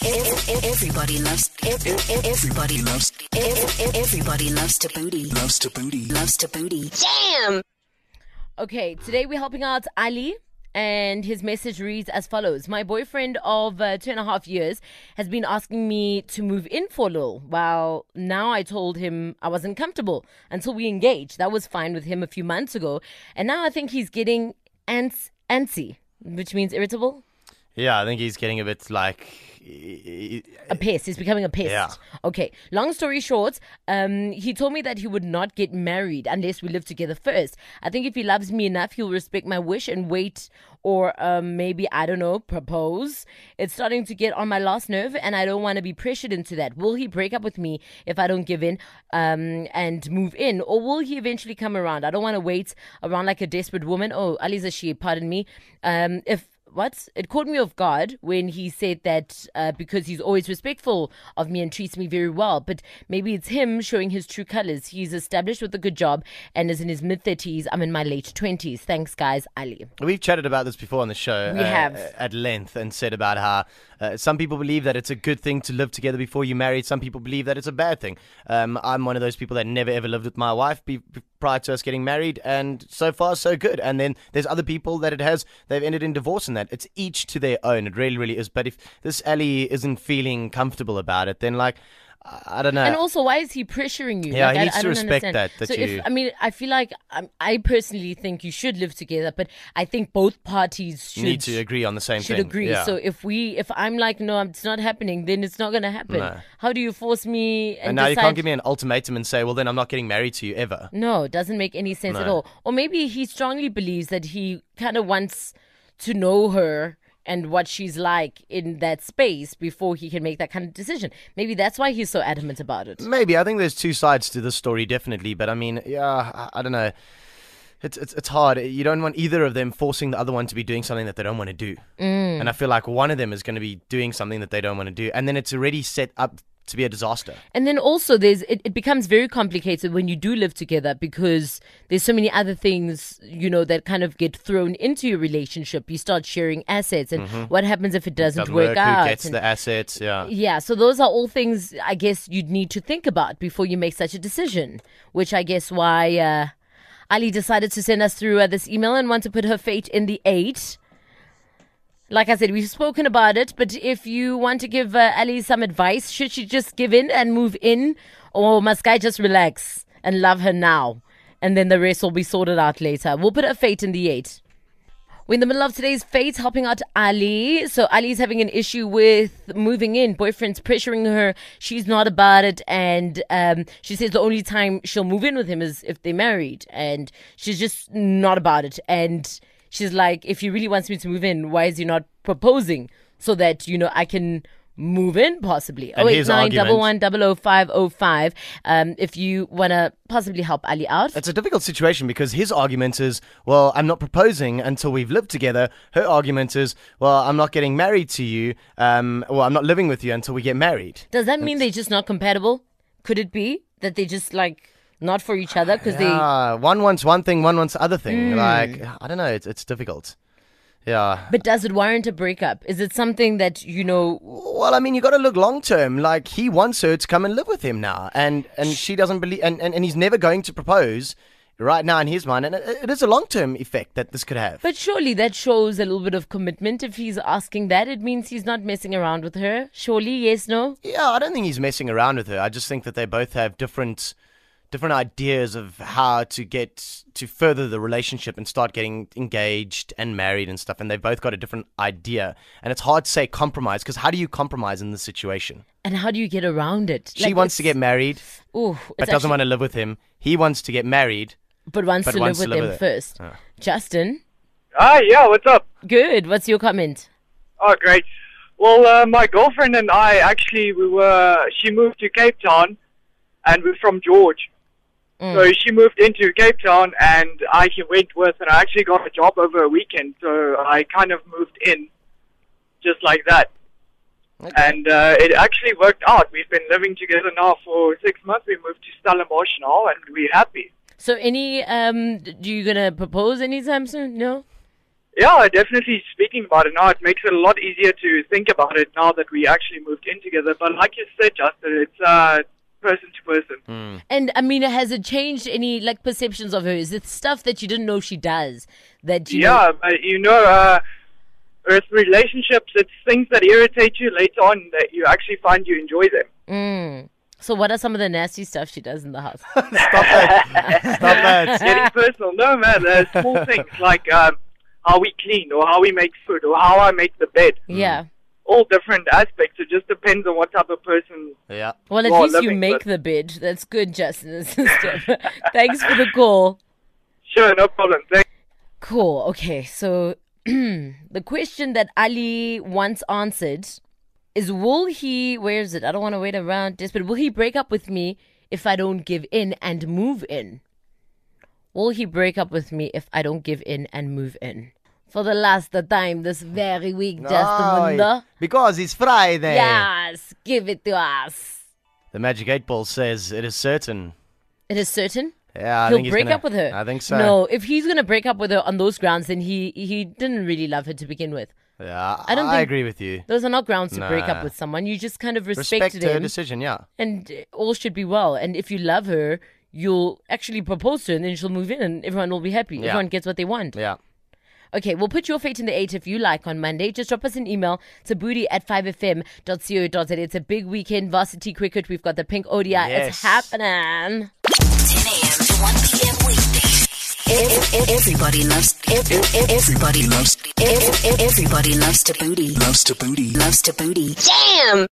Everybody loves. Everybody loves. Everybody loves Thabooty. Loves Thabooty. Loves Thabooty. Damn. Okay, today we're helping out Ali. And his message reads as follows My boyfriend of uh, two and a half years has been asking me to move in for a little. Well, now I told him I wasn't comfortable until we engaged. That was fine with him a few months ago. And now I think he's getting ants- antsy, which means irritable. Yeah, I think he's getting a bit like. a pest. He's becoming a pest. Yeah. Okay. Long story short, um, he told me that he would not get married unless we live together first. I think if he loves me enough, he'll respect my wish and wait, or um, maybe I don't know, propose. It's starting to get on my last nerve, and I don't want to be pressured into that. Will he break up with me if I don't give in um, and move in, or will he eventually come around? I don't want to wait around like a desperate woman. Oh, Aliza she, pardon me. Um, if what? It caught me off guard when he said that uh, because he's always respectful of me and treats me very well. But maybe it's him showing his true colors. He's established with a good job and is in his mid 30s. I'm in my late 20s. Thanks, guys. Ali. We've chatted about this before on the show. We uh, have. At length and said about how uh, some people believe that it's a good thing to live together before you marry. Some people believe that it's a bad thing. Um, I'm one of those people that never ever lived with my wife be, prior to us getting married, and so far so good. And then there's other people that it has they've ended in divorce and that it's each to their own. It really, really is. But if this Ali isn't feeling comfortable about it, then like. I don't know. And also, why is he pressuring you? Yeah, Like, he I- needs I to don't respect understand. that, that so you- if I mean, I feel like um, I personally think you should live together, but I think both parties should need to agree on the same thing. should thing. agree. Yeah. So if we, if I'm like, no, it's not happening, then it's not gonna happen. No. How do you force me? And, and now you can't give me an ultimatum and say, well, then I'm not getting married to you ever. No, it doesn't make any sense at all. Or maybe he strongly believes that he kind of wants to know her and what she's like in that space before he can make that kind of decision. Maybe that's why he's so adamant about it. Maybe I think there's two sides to this story, definitely. But I mean, yeah, I, I don't know. It's, it's it's hard. You don't want either of them forcing the other one to be doing something that they don't want to do. Mm. And I feel like one of them is going to be doing something that they don't want to do, and then it's already set up to be a disaster. And then also there's it, it becomes very complicated when you do live together because there's so many other things, you know, that kind of get thrown into your relationship. You start sharing assets and what happens if it doesn't, Doesn't work, work. out. Who gets and- the assets? Yeah. Yeah, so those are all things I guess you'd need to think about before you make such a decision, which I guess why uh, Ali decided to send us through uh, this email and want to put her fate in the eight. Like I said, we've spoken about it, but if you want to give uh, Ali some advice, should she just give in and move in, or must Guy just relax and love her now, and then the rest will be sorted out later? We'll put her fate in the eight. We're in the middle of today's fate, helping out Ali. So Ali's having an issue with moving in. Boyfriend's pressuring her. She's not about it, and um, she says the only time she'll move in with him is if they're married, and she's just not about it. And she's like, if he really wants me to move in, why is he not proposing so that you know I can move in possibly? And Oh eight his nine double one double oh five oh five. Um, if you wanna possibly help Ali out. It's a difficult situation because his argument is, well, I'm not proposing until we've lived together. Her argument is, well, I'm not getting married to you. Um, well, I'm not living with you until we get married. Does that mean they're just not compatible? Could it be that they just like not for each other because Yeah, one wants one thing, one wants other thing. Hmm. Like, I don't know. It's, it's difficult. Yeah. But does it warrant a breakup? Is it something that you know? Well, I mean, you got to look long term. Like he wants her to come and live with him now, and and she doesn't believe, and, and, and he's never going to propose right now in his mind, and it, it is a long term effect that this could have. But surely that shows a little bit of commitment. If he's asking that, it means he's not messing around with her. Surely, yes, no. yeah, I don't think he's messing around with her. I just think that they both have different different ideas of how to get to further the relationship and start getting engaged and married and stuff and they've both got a different idea and it's hard to say compromise because how do you compromise in this situation And how do you get around it? she wants to get married ooh, but doesn't want to live with him he wants to get married but wants but to wants live to with live them with it. first. Justin, Hi, yeah, what's up? good. What's your comment? Oh, great. Well, uh, my girlfriend and I actually we were. She moved to Cape Town, and we're from George. So she moved into Cape Town, and I went with, and I actually got a job over a weekend. So I kind of moved in, just like that. And uh, it actually worked out. We've been living together now for six months. We moved to Stellenbosch now, and we're happy. So, any um, do you gonna propose anytime soon? No. Yeah, definitely speaking about it now, it makes it a lot easier to think about it now that we actually moved in together. But like you said, Justin, it's uh, person to person. And I mean, has it changed any like perceptions of her? Is it stuff that you didn't know she does that you know? Yeah, but you know, uh, with relationships, it's things that irritate you later on that you actually find you enjoy them. Mm. So, what are some of the nasty stuff she does in the house? Stop that. Stop that. Getting personal. No, man, there's small things like um, how we clean or how we make food or how I make the bed. yeah. All different aspects. It just depends on what type of person. Yeah. Well, at Well, least you make with- the bed. That's good, Justin and sister. Thanks for the call. Sure, no problem. Thank- Cool. Okay, so the question that Ali once answered is Will he, where is it? I don't want to wait around this, but will he break up with me if I don't give in and move in? Will he break up with me if I don't give in and move in? For the last time this very week, Justin Oh, because it's Friday. Yes, give it to us. The Magic 8 Ball says it is certain. It is certain. Yeah, I He'll think he's break gonna- up with her. I think so. No, if he's gonna break up with her on those grounds, then he he didn't really love her to begin with. Yeah, I don't I agree with you. Those are not grounds to break up with someone. You just kind of Respect her him, decision, yeah. and all should be well. And if you love her, you'll actually propose to her, and then she'll move in, and everyone will be happy. Yeah. Everyone gets what they want. Yeah. Okay, we'll put your fate in the eight if you like on Monday. Just drop us an email Thabooty at 5fm.co.za. It's a big weekend, varsity cricket. We've got the pink ODI. It's happening. 10 a.m. to 1 p.m. weekdays. Ev- ev- Everybody loves. ev- ev- Everybody loves. ev- ev- Everybody loves Thabooty. Loves Thabooty. Loves to booty. Damn.